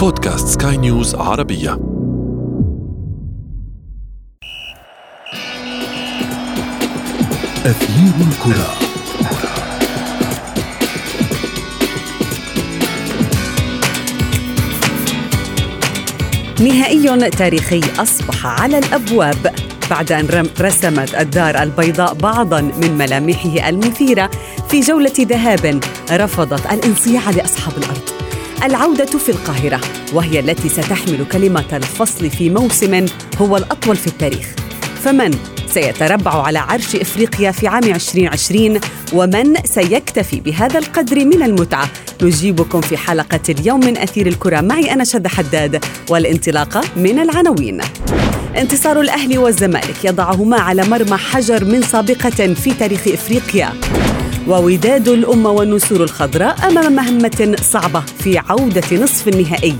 بودكاست سكاي نيوز عربية. أثير الكرة. نهائي تاريخي أصبح على الأبواب بعد أن رسمت الدار البيضاء بعضا من ملامحه المثيرة في جولة ذهاب رفضت الانصياع لأصحاب الأرض. العودة في القاهرة وهي التي ستحمل كلمة الفصل في موسم هو الأطول في التاريخ. فمن سيتربع على عرش إفريقيا في عام 2020 ومن سيكتفي بهذا القدر من المتعة. نجيبكم في حلقة اليوم من أثير الكرة. معي أنا شد حداد والانطلاقه من العناوين. انتصار الأهلي والزمالك يضعهما على مرمى حجر من سابقة في تاريخ إفريقيا. ووداد الأمة والنسور الخضراء أمام مهمة صعبة في عودة نصف النهائي.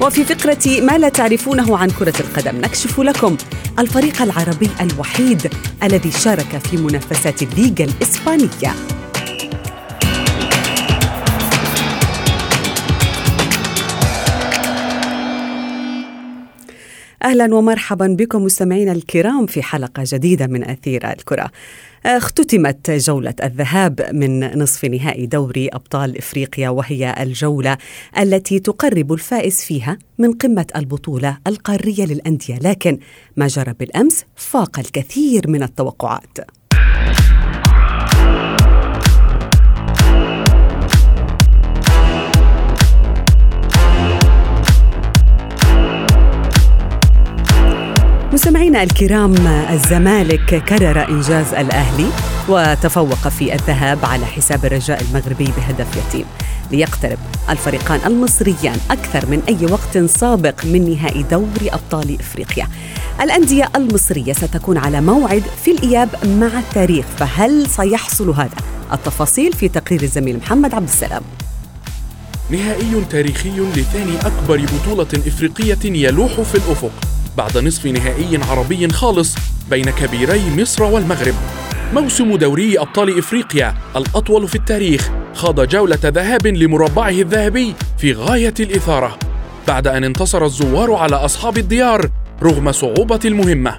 وفي فقرة ما لا تعرفونه عن كرة القدم نكشف لكم الفريق العربي الوحيد الذي شارك في منافسات الليغا الإسبانية. أهلا ومرحبا بكم مستمعينا الكرام في حلقة جديدة من أثير الكرة. اختتمت جولة الذهاب من نصف نهائي دوري أبطال إفريقيا وهي الجولة التي تقرب الفائز فيها من قمة البطولة القارية للأندية، لكن ما جرى بالأمس فاق الكثير من التوقعات. مستمعينا الكرام الزمالك كرر إنجاز الأهلي وتفوق في الذهاب على حساب الرجاء المغربي بهدف يتيم ليقترب الفريقان المصريان أكثر من أي وقت سابق من نهائي دوري أبطال إفريقيا. الأندية المصرية ستكون على موعد في الإياب مع التاريخ فهل سيحصل هذا؟ التفاصيل في تقرير الزميل محمد عبد السلام. نهائي تاريخي لثاني أكبر بطولة إفريقية يلوح في الأفق بعد نصف نهائي عربي خالص بين كبيري مصر والمغرب. موسم دوري أبطال إفريقيا الأطول في التاريخ. خاض جولة ذهاب لمربعه الذهبي في غاية الإثارة. بعد أن انتصر الزوار على أصحاب الديار رغم صعوبة المهمة.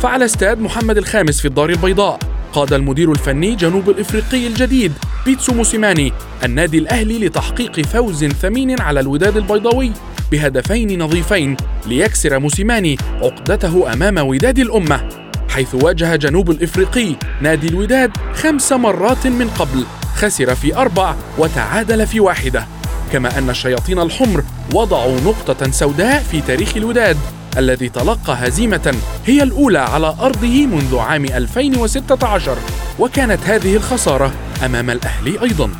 فعلى استاد محمد الخامس في الدار البيضاء قاد المدير الفني جنوب الإفريقي الجديد بيتسو موسيماني النادي الأهلي لتحقيق فوز ثمين على الوداد البيضاوي بهدفين نظيفين ليكسر موسيماني عقدته أمام وداد الأمة حيث واجه جنوب الإفريقي نادي الوداد خمس مرات من قبل خسر في أربع وتعادل في واحدة. كما أن الشياطين الحمر وضعوا نقطة سوداء في تاريخ الوداد الذي تلقى هزيمة هي الأولى على أرضه منذ عام 2016 وكانت هذه الخسارة أمام الأهلي أيضا.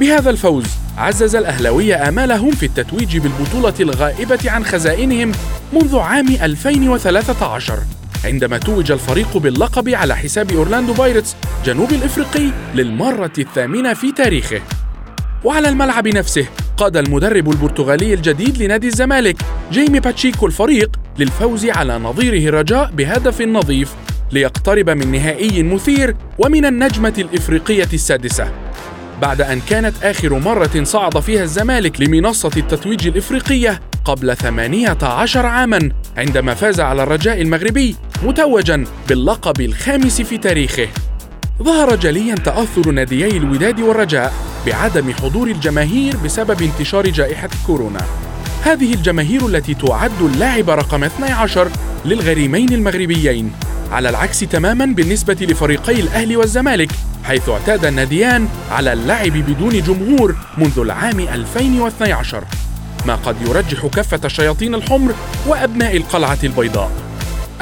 بهذا الفوز عزز الأهلاوية آمالهم في التتويج بالبطولة الغائبة عن خزائنهم منذ عام 2013 عندما توج الفريق باللقب على حساب أورلاندو بايرتس جنوب الإفريقي للمرة الثامنة في تاريخه. وعلى الملعب نفسه قاد المدرب البرتغالي الجديد لنادي الزمالك جيمي باتشيكو الفريق للفوز على نظيره الرجاء بهدف نظيف ليقترب من نهائي مثير ومن النجمة الإفريقية السادسة. بعد أن كانت آخر مرة صعد فيها الزمالك لمنصة التتويج الإفريقية قبل 18 عاماً عندما فاز على الرجاء المغربي متوجاً باللقب الخامس في تاريخه ظهر جليا تأثر ناديي الوداد والرجاء بعدم حضور الجماهير بسبب انتشار جائحة كورونا. هذه الجماهير التي تعد اللاعب رقم 12 للغريمين المغربيين، على العكس تماما بالنسبة لفريقي الأهلي والزمالك، حيث اعتاد الناديان على اللعب بدون جمهور منذ العام 2012 ما قد يرجح كفة الشياطين الحمر وأبناء القلعة البيضاء.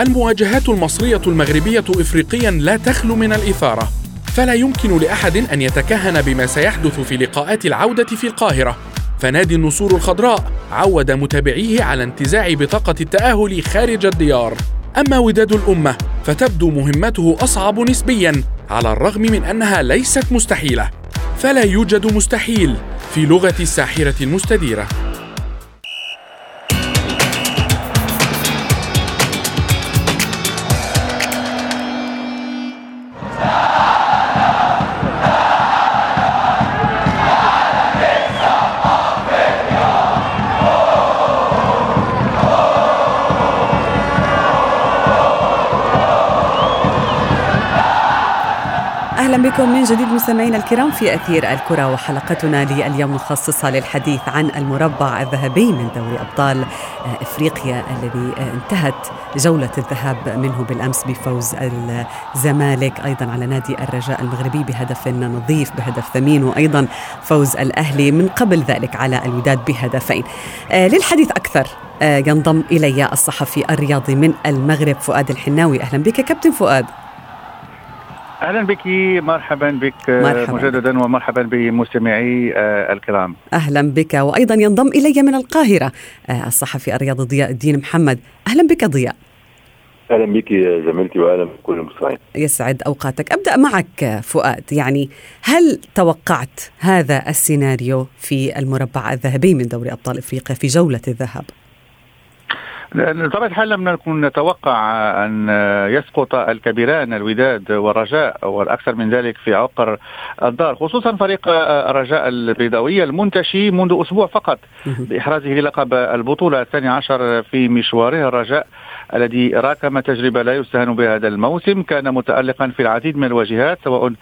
المواجهات المصرية المغربية إفريقيا لا تخلو من الإثارة فلا يمكن لأحد أن يتكهن بما سيحدث في لقاءات العودة في القاهرة. فنادي النسور الخضراء عود متابعيه على انتزاع بطاقة التأهل خارج الديار. أما وداد الأمة فتبدو مهمته أصعب نسبيا على الرغم من أنها ليست مستحيلة. فلا يوجد مستحيل في لغة الساحرة المستديرة. بكم من جديد مستمعينا الكرام في أثير الكرة وحلقتنا لليوم مخصصة للحديث عن المربع الذهبي من دوري أبطال إفريقيا الذي انتهت جولة الذهاب منه بالأمس بفوز الزمالك أيضا على نادي الرجاء المغربي بهدف نظيف بهدف ثمين وأيضا فوز الأهلي من قبل ذلك على الوداد بهدفين. آه، للحديث أكثر. آه، ينضم إلي الصحفي الرياضي من المغرب فؤاد الحناوي. أهلا بك كابتن فؤاد. أهلا بك مرحبا بك مرحبا. مجددا ومرحبا بمستمعي آه، الكرام. أهلا بك وأيضا ينضم إلي من القاهرة آه، الصحفي الرياضي ضياء الدين محمد. أهلا بك ضياء. أهلا بك يا زميلتي واهلا بكل المستمعين. يسعد أوقاتك. أبدأ معك فؤاد. يعني هل توقعت هذا السيناريو في المربع الذهبي من دوري أبطال إفريقيا في جولة الذهب بطبيعة الحال لم نكن نتوقع أن يسقط الكبيران الوداد والرجاء والأكثر من ذلك في عقر الدار خصوصا فريق الرجاء البيضاوي المنتشي منذ أسبوع فقط بإحرازه للقب البطولة الثاني عشر في مشواره. الرجاء الذي راكم تجربة لا يستهان بها هذا الموسم كان متألقا في العديد من الواجهات سواء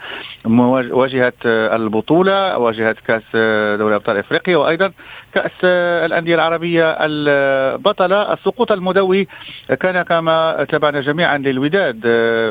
واجهة البطولة واجهة كأس دوري أبطال إفريقيا وأيضا كأس الأندية العربية البطلة السقوط المدوي كان كما تابعنا جميعا للوداد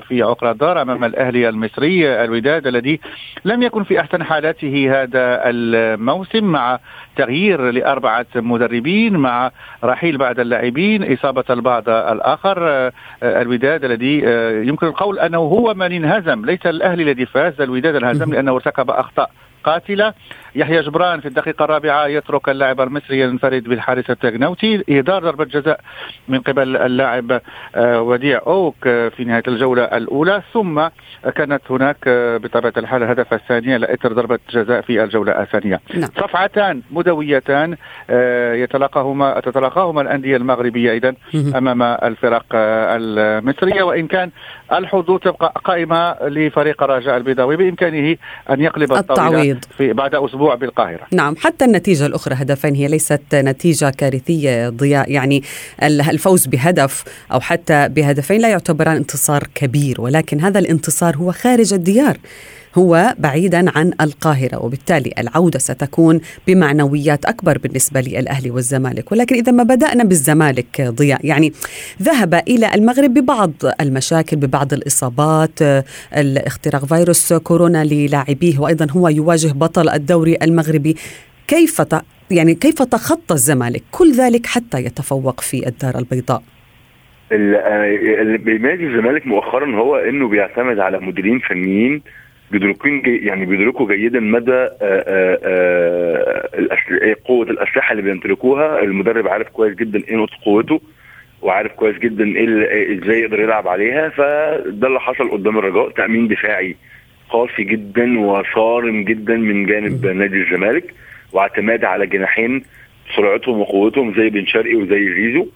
في عقر الدار أمام الأهلي المصري. الوداد الذي لم يكن في أحسن حالاته هذا الموسم مع تغيير لأربعة مدربين مع رحيل بعض اللاعبين إصابة البعض الآخر. الوداد الذي يمكن القول أنه هو من انهزم ليس الأهلي الذي فاز الوداد انهزم لأنه ارتكب أخطاء قاتلة. يحيى جبران في الدقيقة الرابعة يترك اللاعب المصري ينفرد بالحارس التغنوتي إهدار ضربة جزاء من قبل اللاعب آه، وديع أوك في نهاية الجولة الأولى. ثم كانت هناك آه، بطبيعة الحال الهدف الثاني لإثر ضربة جزاء في الجولة الثانية. نعم. صفعتان مدويتان آه، يتلاقاهما تتلاقاهما الأندية المغربية أيضا أمام الفرق المصرية. وإن كان الحظوظ تبقى قائمة لفريق الرجاء البيضاوي بإمكانه أن يقلب الطاولة في بعد أسبوع بالقاهرة. نعم حتى النتيجة الأخرى هدفين هي ليست نتيجة كارثية ضياء يعني الفوز بهدف أو حتى بهدفين لا يعتبران انتصار كبير ولكن هذا الانتصار هو خارج الديار. هو بعيدا عن القاهرة وبالتالي العودة ستكون بمعنويات أكبر بالنسبة للأهلي والزمالك. ولكن إذا ما بدأنا بالزمالك ضياء يعني ذهب إلى المغرب ببعض المشاكل ببعض الإصابات الاختراق فيروس كورونا للاعبيه وأيضا هو يواجه بطل الدوري المغربي. كيف يعني كيف تخطى الزمالك؟ كل ذلك حتى يتفوق في الدار البيضاء. اللي بيميز الزمالك مؤخرا هو إنه بيعتمد على مديرين فنيين بيدركين جي يعني بيدركوا جيدا مدى آآ آه، آآ آه، آه، قوة الأسلحة اللي بيمتلكوها. المدرب عارف كويس جدا إيه نقطة قوته وعارف كويس جدا إيه إزاي يقدر يلعب عليها. فده اللي حصل قدام الرجاء تأمين دفاعي قاسي جدا وصارم جدا من جانب نادي الزمالك واعتماد على جناحين سرعتهم وقوتهم زي بن شرقي وزي زيزو.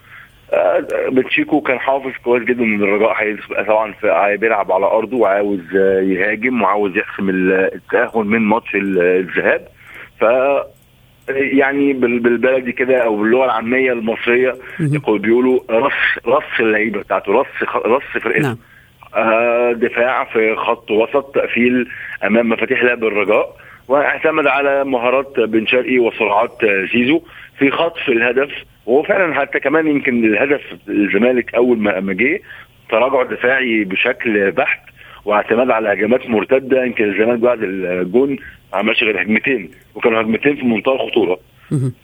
باتشيكو كان حافظ كويس جدا ان الرجاء هيبقى طبعا بيلعب على أرضه وعاوز يهاجم وعاوز يحسم التأهل من ماتش الذهاب. ف يعني بالبلدي كده أو باللغة العامية المصرية يقول بيقولوا رص رص اللعيبة بتاعته رص رص فرقته. نعم. آه دفاع في خط وسط تقفيل أمام مفاتيح لعب الرجاء. واعتمد على مهارات بن شرقي وسرعات زيزو في خطف الهدف. وهو فعلا حتى كمان يمكن الهدف الزمالك أول ما جه تراجع دفاعي بشكل بحت واعتماد على هجمات مرتدة يمكن الزمالك بعد الجون ما عملش غير هجمتين وكانوا هجمتين في منتهى الخطورة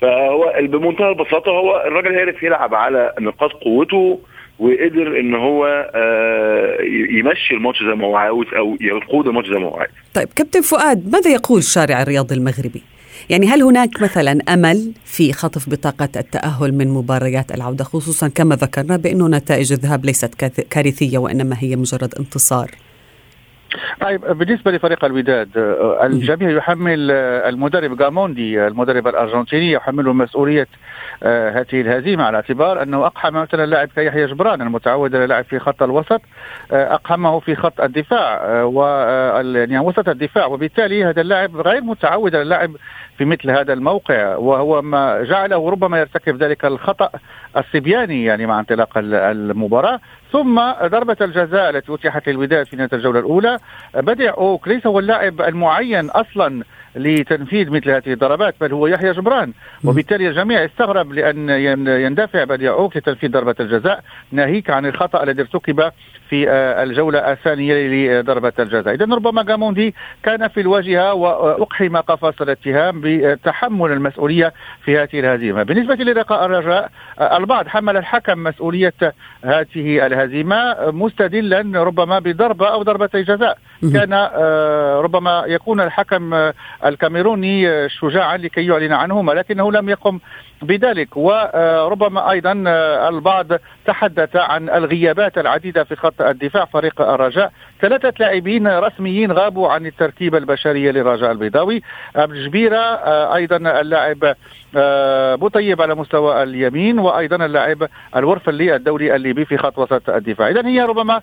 فهو بمنتهى البساطة هو الراجل عرف يلعب على نقاط قوته وقدر إن هو آه، يمشي الماتش زي ما هو عاوز أو يقود الماتش زي ما هو عايز. طيب كابتن فؤاد ماذا يقول الشارع الرياضي المغربي؟ يعني هل هناك مثلا أمل في خطف بطاقة التأهل من مباريات العودة خصوصا كما ذكرنا بأنه نتائج الذهاب ليست كارثية وإنما هي مجرد انتصار؟ طيب بالنسبة لفريق الوداد الجميع يحمل المدرب جاموندي المدرب الأرجنتيني يحمله مسؤولية آه، هذه الهزيمة على اعتبار أنه أقحم مثلا لاعب كيحيى جبران المتعود على اللعب في خط الوسط آه، أقحمه في خط الدفاع آه، و يعني وسط الدفاع وبالتالي هذا اللاعب غير متعود على اللعب في مثل هذا الموقع وهو ما جعله ربما يرتكب ذلك الخطأ الصبياني يعني مع انطلاق المباراة. ثم ضربة الجزاء التي أتيحت للوداد في نهاية الجولة الأولى بدع أوك ليس هو اللاعب المعين أصلا لتنفيذ مثل هذه الضربات بل هو يحيى جبران. وبالتالي الجميع استغرب لأن يندفع بديع أوك لتنفيذ ضربة الجزاء ناهيك عن الخطأ الذي ارتكب في آه، الجولة الثانية لضربة الجزاء. إذا ربما جاموندي كان في الواجهة وأقحم قفص الاتهام بتحمل المسؤولية في هذه الهزيمة. بالنسبة للقاء الرجاء آه، البعض حمل الحكم مسؤولية هذه الهزيمة مستدلا ربما بضربة أو ضربتي جزاء. كان آه، ربما يكون الحكم الكاميروني شجاعا لكي يعلن عنهما لكنه لم يقم بذلك. وربما أيضا البعض تحدث عن الغيابات العديدة في خط الدفاع فريق الرجاء. ثلاثة لاعبين رسميين غابوا عن التركيبه البشريه للرجاء البيضاوي. جبيرة أيضا اللاعب بوطيب على مستوى اليمين وأيضا اللاعب الورفلي الدولي الليبي في خط وسط الدفاع. اذا هي ربما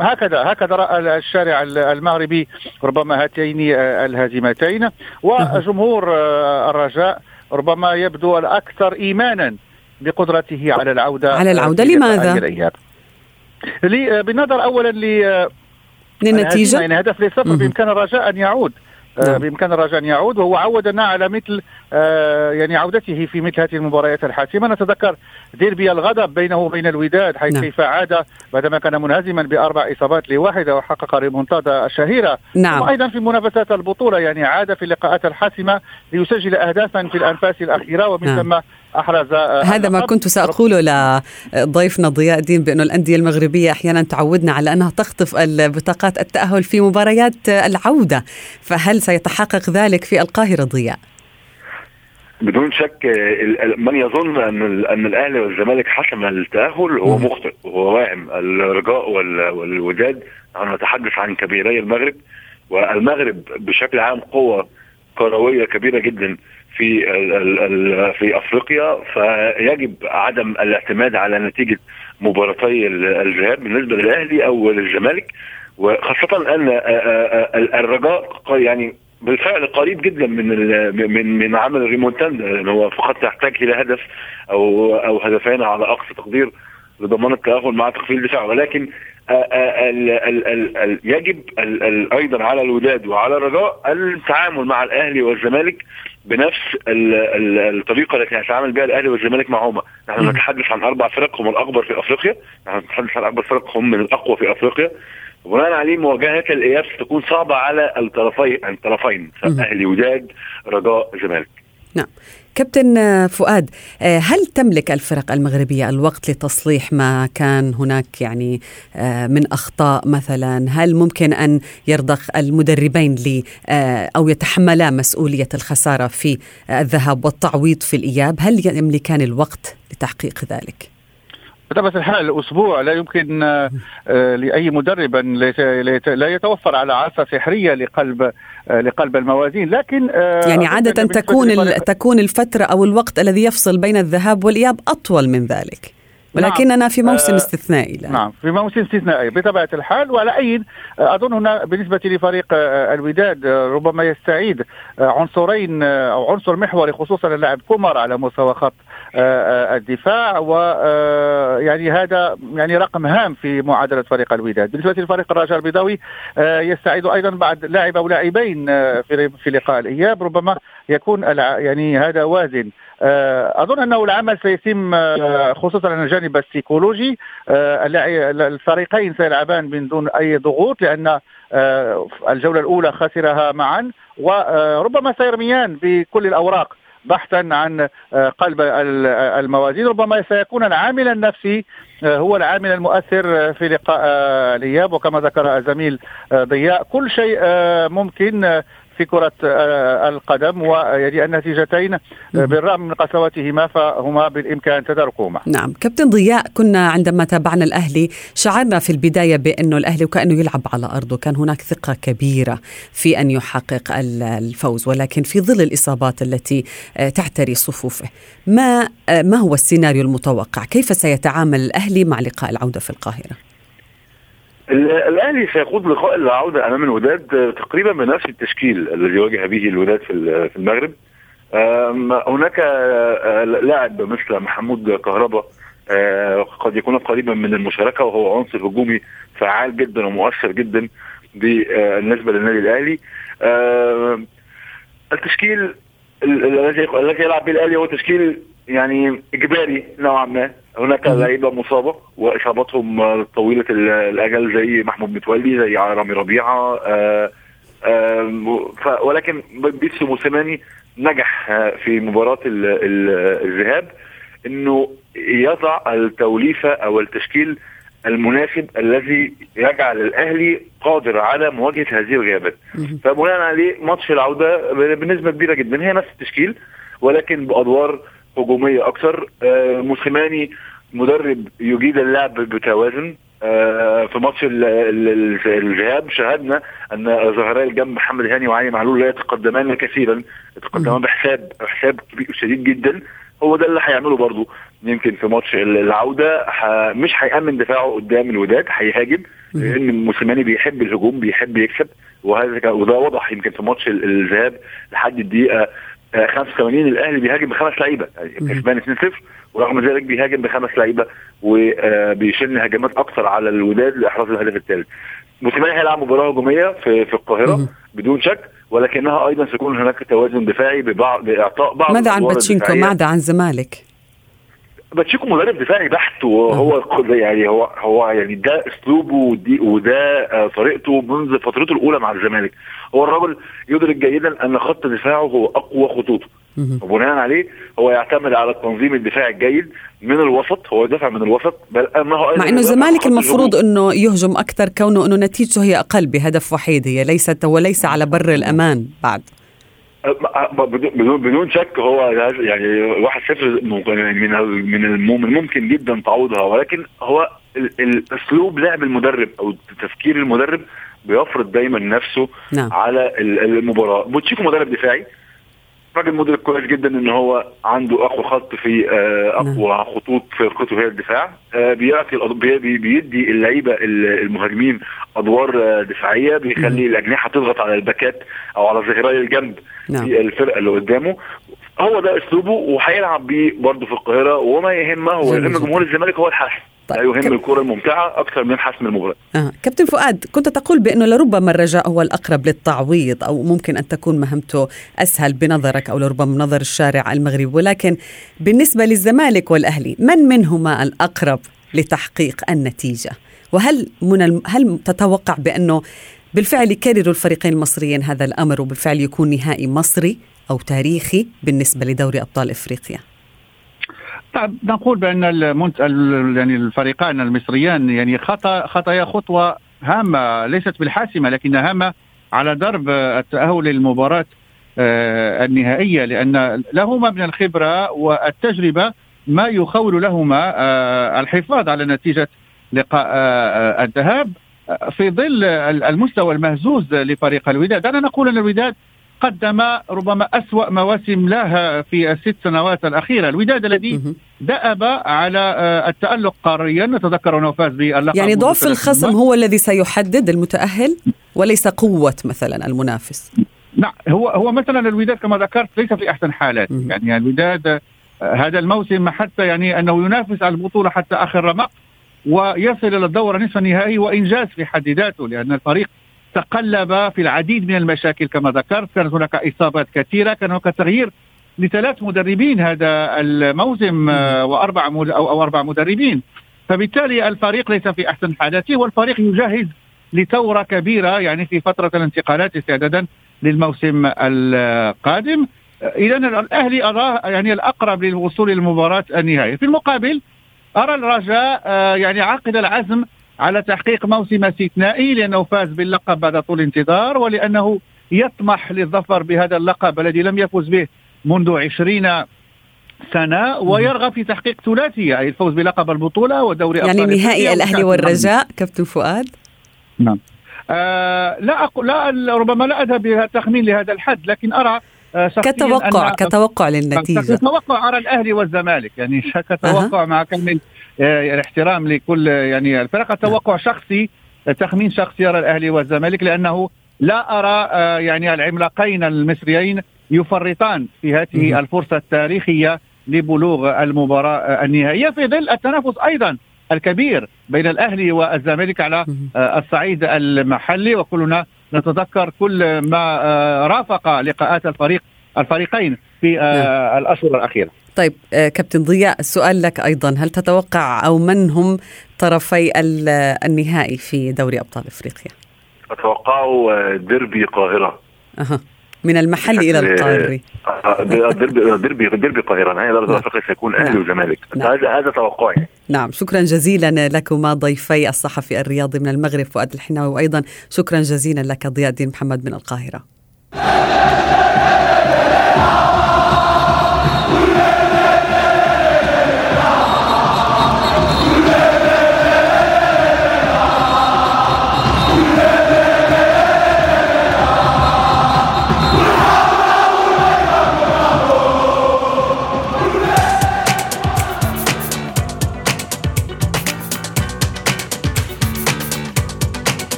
هكذا هكذا رأى الشارع المغربي ربما هاتين الهزيمتين. وجمهور الرجاء ربما يبدو الأكثر إيمانا بقدرته على العودة على العودة لماذا؟ بالنظر أولا للنتيجة يعني هدف للصفر بإمكان الرجاء أن يعود آه، نعم. بإمكان الرجاء أن يعود وهو عودنا على مثل آه، يعني عودته في مثل هذه المباريات الحاسمة نتذكر ديربي الغضب بينه وبين الوداد حيث نعم. كيف عاد بعدما كان منهزما بأربع إصابات لواحده وحقق ريمونتادا شهيرة نعم. وأيضا في منافسات البطولة يعني عاد في اللقاءات الحاسمة ليسجل اهدافا في الأنفاس الأخيرة ومن نعم. ثم احرز هذا ما كنت سأقوله لضيفنا ضياء الدين بانه الأندية المغربية أحيانا تعودنا على أنها تخطف بطاقات التأهل في مباريات العودة فهل سيتحقق ذلك في القاهره ضياء؟ بدون شك من يظن أن أن الأهلي والزمالك حسم التأهل هو مخطئ وهو واهم الرجاء والوداد نحن نتحدث عن كبيري المغرب والمغرب بشكل عام قوة كروية كبيرة جدا. في في أفريقيا فيجب عدم الاعتماد على نتيجة مباراتي الذهاب بالنسبة للأهلي أو للزمالك وخاصة أن الرجاء يعني بالفعل قريب جدا من من من عمل الريمونتاندا يعني هو فقط يحتاج إلى هدف أو أو هدفين على أقصى تقدير لضمان التأهل مع تخفيض الدفاع ولكن ال ال ال ال يجب ال ال أيضا على الوداد وعلى الرجاء التعامل مع الأهلي والزمالك بنفس ال ال الطريقة التي يتعامل بها الأهلي والزمالك معهما، نحن نتحدث عن أربع فرق هم الأكبر في أفريقيا، نحن نتحدث عن أربع فرق هم من الأقوى في أفريقيا، وبناء عليه مواجهة الإياب ستكون صعبة على الطرفين الطرفين أهلي وداد رجاء زمالك. نعم. كابتن فؤاد آه، هل تملك الفرق المغربية الوقت لتصليح ما كان هناك يعني آه، من أخطاء مثلا هل ممكن أن يرضخ المدربين لي آه، أو يتحملا مسؤولية الخسارة في الذهاب والتعويض في الإياب هل يملكان الوقت لتحقيق ذلك؟ بطبيعة الحال أسبوع لا يمكن لأي مدرب لا يتوفر على عصا سحرية لقلب آه، لقلب الموازين. لكن آه، يعني عادة تكون تكون الفترة أو الوقت الذي يفصل بين الذهاب والإياب أطول من ذلك. ولكننا نعم. في موسم آه، استثنائي لا. نعم في موسم استثنائي بطبيعة الحال وعلى أي أظن هنا بالنسبة لفريق الوداد ربما يستعيد عنصرين أو عنصر محوري خصوصا اللاعب كومر على مستوى خط الدفاع ويعني هذا يعني رقم هام في معادلة فريق الوداد بالنسبة لفريق الرجاء البيضاوي يستعيد أيضا بعد لاعب أو لاعبين في في لقاء الإياب ربما يكون يعني هذا وازن. أظن أنه العمل سيتم خصوصا على الجانب السيكولوجي. الفريقين سيلعبان من دون أي ضغوط لأن الجولة الأولى خسرها معا. وربما سيرميان بكل الأوراق بحثا عن آه، قلب الموازين. ربما سيكون العامل النفسي آه، هو العامل المؤثر في لقاء آه، الإياب. وكما ذكر الزميل ضياء كل شيء ممكن في كرة القدم ويعني النتيجتين بالرغم من قسوتهما فهما بالإمكان تداركهما نعم. كابتن ضياء كنا عندما تابعنا الأهلي شعرنا في البداية بأنه الأهلي وكأنه يلعب على أرضه كان هناك ثقة كبيرة في أن يحقق الفوز ولكن في ظل الإصابات التي تعتري صفوفه ما ما هو السيناريو المتوقع؟ كيف سيتعامل الأهلي مع لقاء العودة في القاهرة؟ الاهلي سيخوض لقاء العودة أمام الوداد تقريبا بنفس التشكيل الذي واجه به الوداد في المغرب. هناك لاعب مثل محمود كهربا آه قد يكون قريبا من المشاركة وهو عنصر هجومي فعال جدا ومؤثر جدا بالنسبة للنادي الأهلي. آه التشكيل الذي يلعب به الاهلي هو تشكيل يعني إجباري نوعا ما. هناك لعيبة مصابة واصاباتهم طويلة الأجل زي محمود متولي زي رامي ربيعة آه آه ولكن بيتسو موسيماني نجح في مباراة الذهاب إنه يضع التوليفة أو التشكيل المناسب الذي يجعل الأهلي قادر على مواجهة هذه الغيابات. فبناء عليه ماتش العودة بنسبة كبيرة جدا. هي نفس التشكيل ولكن بأدوار هجومية أكثر. آه موسيماني مدرب يجيد اللعب بتوازن. آه في ماتش الذهاب شاهدنا أن ظهراء الجنب محمد هاني وعلي معلول لا يتقدمان كثيرا. يتقدمان بحساب حساب شديد جدا. هو ده اللي هيعمله برضه يمكن في ماتش العودة مش هيأمن دفاعه قدام الوداد هيهاجم. لأن موسيماني بيحب الهجوم بيحب يكسب. وهذا وده وضح يمكن في ماتش الذهاب لحد الدقيقة 85 الأهلي بيهاجم بخمس لعيبة. يعني كسبان 2-0 ورغم ذلك بيهاجم بخمس لعيبة وبيشن هجمات أكثر على الوداد لإحراز الهدف الثالث. موسيماني هيلعب مباراة هجومية في في القاهرة بدون شك ولكنها أيضا سيكون هناك توازن دفاعي ببعض بإعطاء بعض ماذا عن باتشيكو؟ ماذا عن الزمالك؟ باتشيكو مدرب دفاعي بحت وهو يعني هو هو يعني ده أسلوبه ودي وده طريقته منذ فترته الأولى مع الزمالك. هو الراجل يدرك جيدا أن خط دفاعه هو أقوى خطوطه. وبناء عليه هو يعتمد على التنظيم الدفاعي الجيد من الوسط هو يدافع من الوسط بل أنه مع إنه الزمالك المفروض إنه يهجم أكثر كونه إنه نتيجته هي أقل بهدف وحيد هي ليست وليس على بر الأمان بعد. بدون بدون شك هو يعني واحد صفر من من الممكن جدا تعوضها ولكن هو الاسلوب لعب المدرب أو تفكير المدرب بيفرض دايما نفسه نعم. على المباراة. باتشيكو مدرب دفاعي. راجل مدرك كويس جدا إن هو عنده اقوى خط في اقوى خطوط في فرقته هي الدفاع. بيعطي بيدي اللعيبة المهاجمين أدوار دفاعية بيخلي الأجنحة تضغط على الباكات أو على ظهيري الجنب نعم. في الفرقة اللي قدامه. هو ده أسلوبه وهيلعب بيه برضه في القاهرة وما يهمه هو يهم جمهور الزمالك هو الحسم طيب. لا يهم كب... الكرة الممتعة أكثر من حسم المباراه. آه. كابتن فؤاد كنت تقول بأنه لربما الرجاء هو الأقرب للتعويض أو ممكن أن تكون مهمته أسهل بنظرك أو لربما نظر الشارع المغربي ولكن بالنسبة للزمالك والأهلي من منهما الأقرب لتحقيق النتيجة؟ وهل من الم... هل تتوقع بأنه بالفعل يكرروا الفريقين المصريين هذا الأمر وبالفعل يكون نهائي مصري أو تاريخي بالنسبة لدوري أبطال إفريقيا؟ طيب نقول المنت... يعني الفريقان المصريان يعني خطأ خطايا خطوة هامة ليست بالحاسمة لكنها هامة على درب التأهل للمباراة النهائية لأن لهما من الخبرة والتجربة ما يخول لهما الحفاظ على نتيجة لقاء الذهاب في ظل المستوى المهزوز لفريق الوداد أنا نقول أن الوداد قدم ربما أسوأ مواسم له في الست سنوات الأخيرة. الوداد الذي دأب على التألق قاريا نتذكر أنه فاز باللقب يعني ضعف الخصم هو الذي سيحدد المتأهل وليس قوة مثلا المنافس؟ نعم هو هو مثلا الوداد كما ذكرت ليس في أحسن حالاته. يعني الوداد هذا الموسم حتى يعني أنه ينافس على البطولة حتى آخر رمق ويصل إلى الدورة نصف النهائي وإنجاز في حد ذاته لأن الفريق تقلب في العديد من المشاكل كما ذكرت. كانت هناك إصابات كثيرة كان هناك تغيير لثلاث مدربين هذا الموسم وأربع أو, أربع مدربين. فبالتالي الفريق ليس في أحسن حالاته والفريق يجهز لثورة كبيرة يعني في فترة الانتقالات استعدادا للموسم القادم. إذا الأهلي أراه يعني الأقرب للوصول للمباراة النهائية. في المقابل أرى الرجاء يعني عاقد العزم على تحقيق موسم استثنائي لأنه فاز باللقب بعد طول انتظار ولأنه يطمح للظفر بهذا اللقب الذي لم يفز به منذ عشرين سنة ويرغب في تحقيق ثلاثية أي الفوز بلقب البطولة ودوري يعني نهائي الأهلي والرجاء كابتن فؤاد؟ نعم. آه لا أقول لا ربما لا أذهب بتخمين لهذا الحد لكن أرى آه كتوقع كتوقع للنتيجة. كتوقع أرى الأهلي والزمالك يعني كتوقع أه. مع كامل الاحترام لكل يعني الفرق توقع شخصي تخمين شخصي يرى الأهلي والزمالك لأنه لا أرى يعني العملاقين المصريين يفرطان في هذه الفرصة التاريخية لبلوغ المباراة النهائية في ظل التنافس أيضا الكبير بين الأهلي والزمالك على الصعيد المحلي وكلنا نتذكر كل ما رافق لقاءات الفريق الفريقين في نعم. الأشهر الأخيرة. طيب كابتن ضياء السؤال لك أيضا هل تتوقع أو من هم طرفي النهائي في دوري أبطال إفريقيا؟ اتوقعه ديربي قاهره. أه. من المحل إلى القاري ديربي ديربي ديربي القاهرة نهائي دوري أفريقيا سيكون أهلي نعم. وزمالك نعم. هذا هذا توقعي نعم شكرا جزيلا لكما ضيفي الصحفي الرياضي من المغرب فؤاد الحناوي وأيضا شكرا جزيلا لك ضياء الدين محمد من القاهرة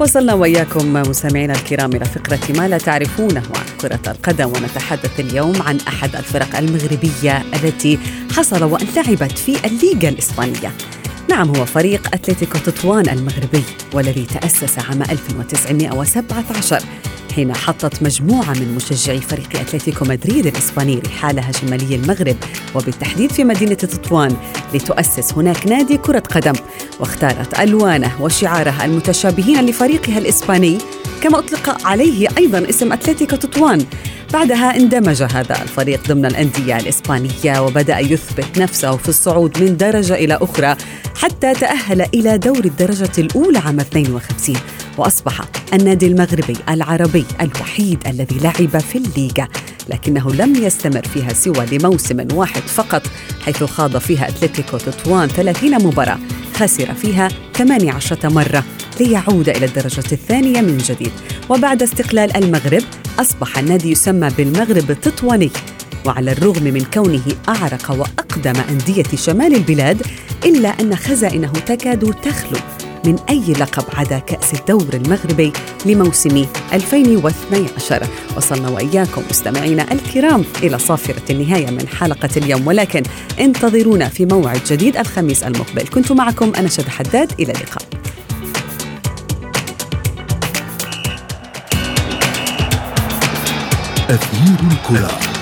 وصلنا وإياكم مستمعينا الكرام إلى فقرة ما لا تعرفونه عن كرة القدم ونتحدث اليوم عن أحد الفرق المغربية التي حصل وأن لعبت في الليغا الإسبانية. نعم هو فريق أتلتيكو تطوان المغربي والذي تأسس عام 1917 حين حطت مجموعة من مشجعي فريق أتلتيكو مدريد الإسباني رحالها شمالي المغرب وبالتحديد في مدينة تطوان لتؤسس هناك نادي كرة قدم واختارت ألوانه وشعاره المتشابهين لفريقها الإسباني كما أطلق عليه أيضا اسم أتلتيكو تطوان. بعدها اندمج هذا الفريق ضمن الأندية الإسبانية وبدأ يثبت نفسه في الصعود من درجة إلى أخرى حتى تأهل إلى دور الدرجة الأولى عام 52 وأصبح النادي المغربي العربي الوحيد الذي لعب في الليغا لكنه لم يستمر فيها سوى لموسم واحد فقط حيث خاض فيها أتلتيكو تطوان 30 مباراة خسر فيها 18 مرة ليعود إلى الدرجة الثانية من جديد. وبعد استقلال المغرب أصبح النادي يسمى بالمغرب التطواني وعلى الرغم من كونه أعرق وأقدم أندية شمال البلاد إلا أن خزائنه تكاد تخلو من أي لقب عدا كأس الدور المغربي لموسم 2012 وصلنا وإياكم مستمعينا الكرام إلى صافرة النهاية من حلقة اليوم. ولكن انتظرونا في موعد جديد الخميس المقبل. كنت معكم أنا شد حداد. إلى اللقاء. أثير الكرة.